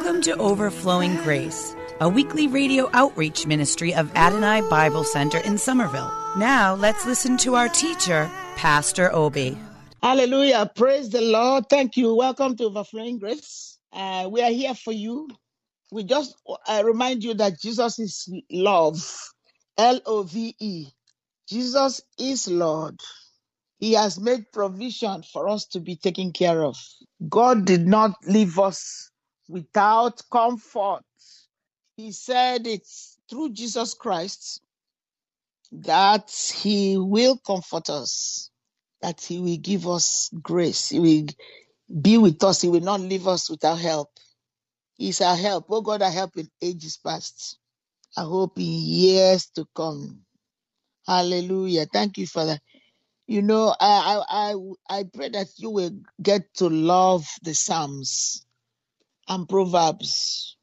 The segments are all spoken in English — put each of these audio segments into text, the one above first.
Welcome to Overflowing Grace, a weekly radio outreach ministry of Adonai Bible Center in Somerville. Now let's listen to our teacher, Pastor Obi. Hallelujah. Praise the Lord. Thank you. Welcome to Overflowing Grace. Uh, we are here for you. We just uh, remind you that Jesus is love. L O V E. Jesus is Lord. He has made provision for us to be taken care of. God did not leave us without comfort. He said it's through Jesus Christ that He will comfort us, that He will give us grace, He will be with us, He will not leave us without help. He's our help. Oh God, our help in ages past. I hope in years to come. Hallelujah. Thank you, Father. You know, I I I, I pray that you will get to love the Psalms and Proverbs.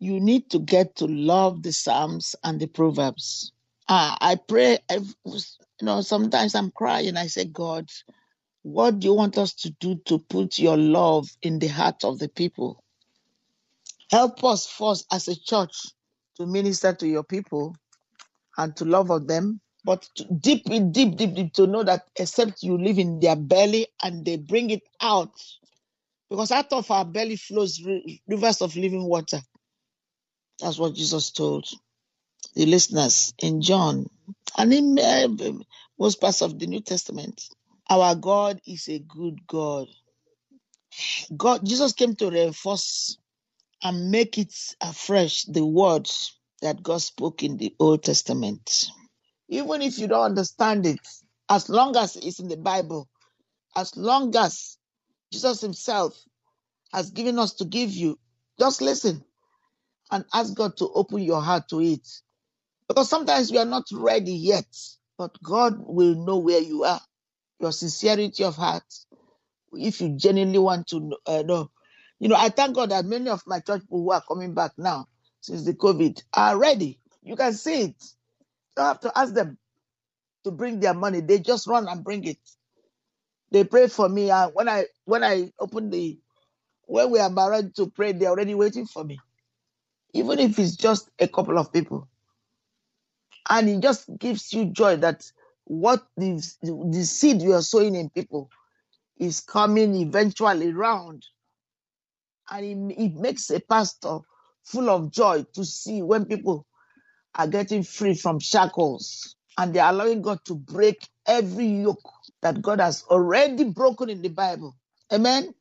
You need to get to love the Psalms and the Proverbs. Ah, I pray, I've- you know, sometimes I'm crying. I say, God, what do you want us to do to put your love in the heart of the people? Help us first as a church to minister to your people and to love of them, but deep, deep, deep, deep to know that except you live in their belly and they bring it out, because out of our belly flows rivers of living water. That's what Jesus told the listeners in John and in uh, most parts of the New Testament. Our God is a good God. God, Jesus came to reinforce and make it afresh the words that God spoke in the Old Testament. Even if you don't understand it, as long as it's in the Bible, as long as Jesus Himself has given us to give you, just listen and ask God to open your heart to it. Because sometimes we are not ready yet, but God will know where you are, your sincerity of heart, if you genuinely want to kn- uh, know. You know, I thank God that many of my church people who are coming back now since the COVID are ready. You can see it. You don't have to ask them to bring their money. They just run and bring it. They pray for me. And when I when I open the when we are about to pray, they're already waiting for me. Even if it's just a couple of people. And it just gives you joy that what the, the seed you are sowing in people is coming eventually round. And it, it makes a pastor full of joy to see when people are getting free from shackles and they're allowing God to break every yoke that God has already broken in the Bible. Amen.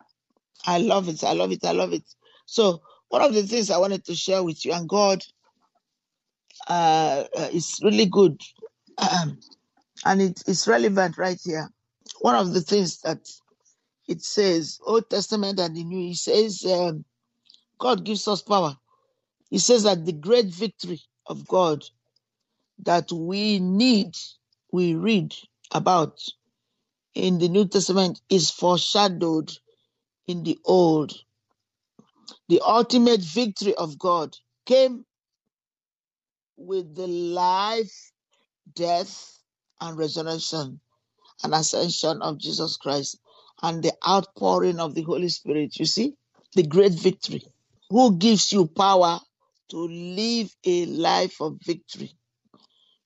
I love it. I love it. I love it. So, one of the things I wanted to share with you, and God uh, uh, is really good, um, and it is relevant right here. One of the things that it says, Old Testament and the New, it says, um, God gives us power. He says that the great victory of God that we need, we read about in the New Testament is foreshadowed in the Old. The ultimate victory of God came with the life, death, and resurrection and ascension of Jesus Christ and the outpouring of the Holy Spirit. You see, the great victory. Who gives you power to live a life of victory?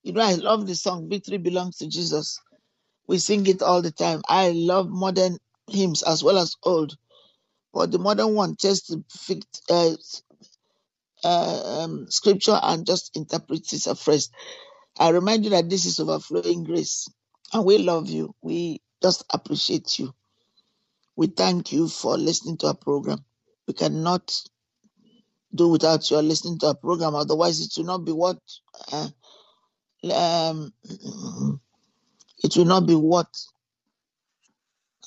You know, I love the song, Victory Belongs to Jesus. We sing it all the time. I love modern hymns as well as old, but the modern one takes the uh, uh, um, scripture and just interprets it afresh. I remind you that this is overflowing grace, and we love you. We just appreciate you. We thank you for listening to our program. We cannot do without your listening to our program. Otherwise, it will not be what uh, um, it will not be what.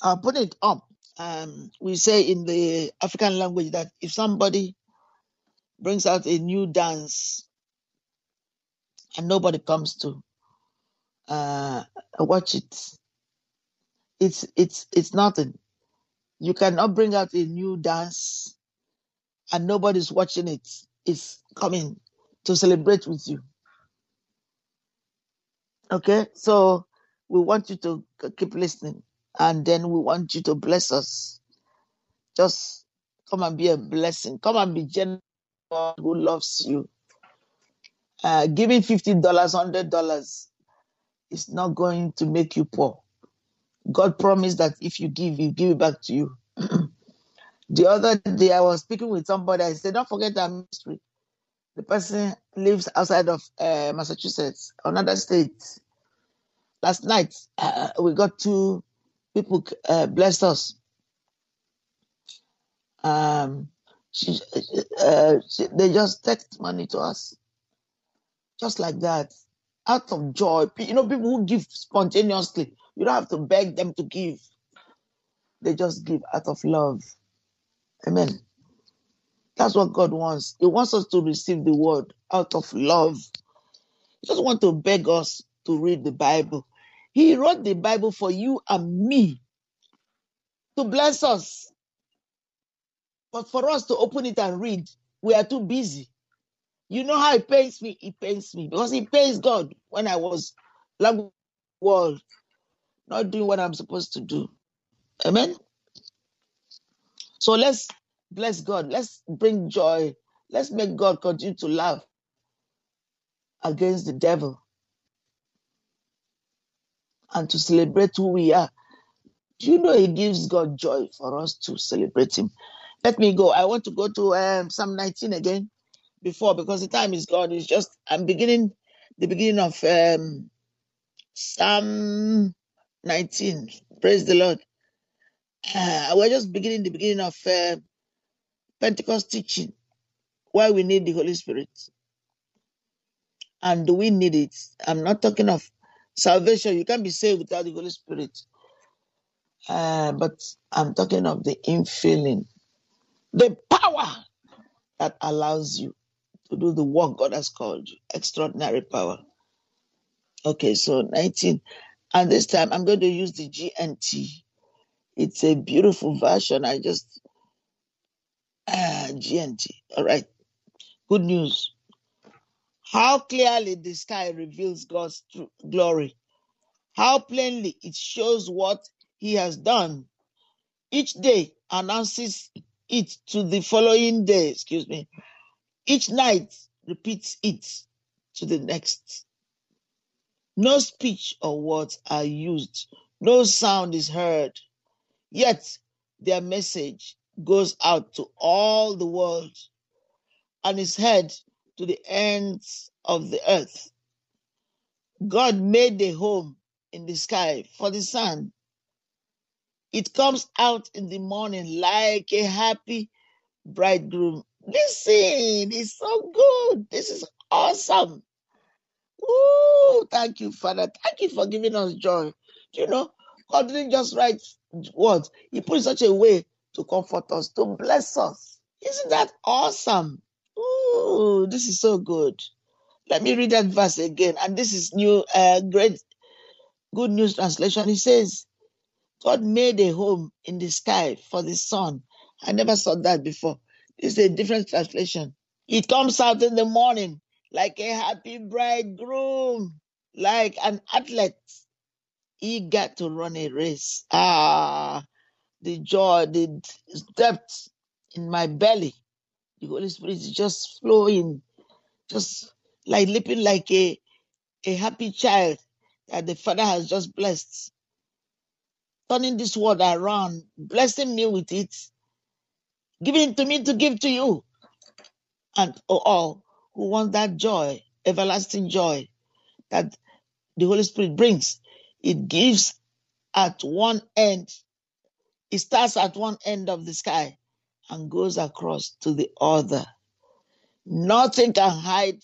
I'll put it up. Um, we say in the African language that if somebody brings out a new dance and nobody comes to uh, watch it, it's it's it's nothing. You cannot bring out a new dance and nobody's watching it. It's coming to celebrate with you. Okay, so we want you to keep listening and then we want you to bless us. Just come and be a blessing. Come and be generous who loves you. Uh, giving $50, $100 is not going to make you poor. God promised that if you give, He give it back to you. the other day, I was speaking with somebody. I said, Don't forget our ministry. The person lives outside of uh, Massachusetts, another state. Last night, uh, we got two people uh, blessed us. Um, she, uh, she, they just text money to us, just like that, out of joy. You know, people who give spontaneously, you don't have to beg them to give. They just give out of love. Amen. That's what God wants. He wants us to receive the word out of love. He doesn't want to beg us to read the Bible. He wrote the Bible for you and me to bless us. But for us to open it and read, we are too busy. You know how it pains me? It pains me because it pains God when I was language world, not doing what I'm supposed to do. Amen. So let's bless God. Let's bring joy. Let's make God continue to laugh against the devil and to celebrate who we are. You know it gives God joy for us to celebrate Him? Let me go. I want to go to um, Psalm 19 again before because the time is gone. It's just I'm beginning the beginning of um, Psalm 19. Praise the Lord. Uh, we're just beginning the beginning of uh, Pentecost teaching. Why we need the Holy Spirit and do we need it? I'm not talking of salvation. You can't be saved without the Holy Spirit. Uh, but I'm talking of the infilling, the power that allows you to do the work God has called you. Extraordinary power. Okay, so 19. And this time I'm going to use the GNT. It's a beautiful version. I just, uh, GNT. All right. Good news. How clearly the sky reveals God's glory. How plainly it shows what He has done. Each day announces it to the following day, excuse me. Each night repeats it to the next. No speech or words are used. No sound is heard. Yet their message goes out to all the world and is heard to the ends of the earth. God made a home in the sky for the sun. It comes out in the morning like a happy bridegroom. Listen, it's so good. This is awesome. Ooh, thank you, Father. Thank you for giving us joy. You know, God didn't just write words, He put it such a way to comfort us, to bless us. Isn't that awesome? Ooh, this is so good. Let me read that verse again. And this is new, uh, great, good news translation. It says, God made a home in the sky for the sun. I never saw that before. This is a different translation. It comes out in the morning like a happy bridegroom, like an athlete eager to run a race. Ah, the joy, the depth in my belly. The Holy Spirit is just flowing, just like leaping like a, a happy child that the Father has just blessed. Turning this world around, blessing me with it, giving it to me to give to you. And oh, all who want that joy, everlasting joy that the Holy Spirit brings, it gives at one end It starts at one end of the sky and goes across to the other. Nothing can hide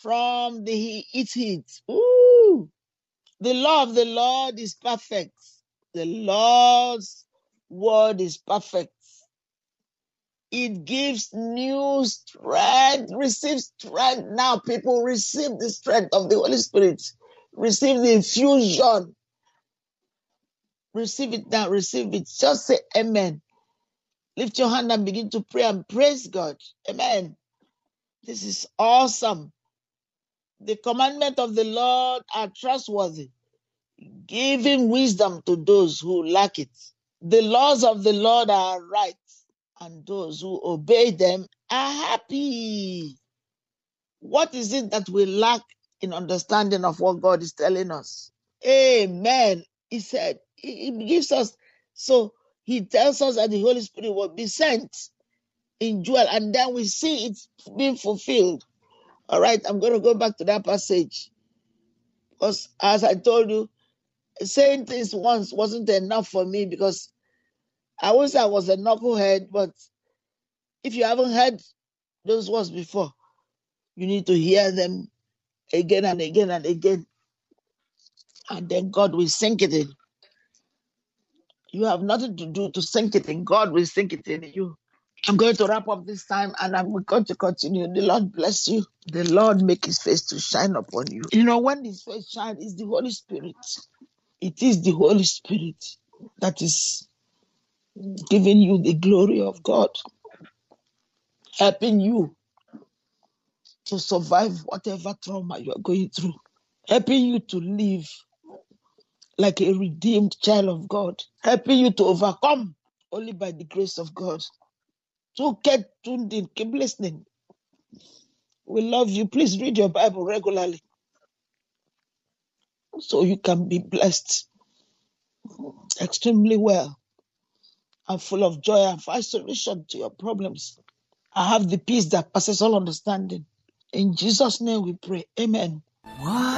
from the heat. Heat. Ooh. The law of the Lord is perfect. The Lord's word is perfect. It gives new strength. Receive strength now. People receive the strength of the Holy Spirit. Receive the infusion. Receive it now. Receive it. Just say amen. Lift your hand and begin to pray and praise God. Amen. This is awesome. The commandment of the Lord are trustworthy, giving wisdom to those who lack it. The laws of the Lord are right, and those who obey them are happy. What is it that we lack in understanding of what God is telling us? Amen. He said, He he gives us, so He tells us that the Holy Spirit will be sent in Joel, and then we see it being fulfilled. All right, I'm going to go back to that passage because, as I told you, saying things once wasn't enough for me because I wish I was a knucklehead, but if you haven't heard those words before, you need to hear them again and again and again, and then God will sink it in. You have nothing to do to sink it in. God will sink it in you. I'm going to wrap up this time and I'm going to continue. The Lord bless you. The Lord make his face to shine upon you. You know, when his face shines, is the Holy Spirit. It is the Holy Spirit that is giving you the glory of God, helping you to survive whatever trauma you are going through, helping you to live like a redeemed child of God, helping you to overcome only by the grace of God. So get tuned in, keep listening. We love you. Please read your Bible regularly so you can be blessed extremely well and full of joy and find solution to your problems. I have the peace that passes all understanding. In Jesus' name we pray. Amen. Wonderful,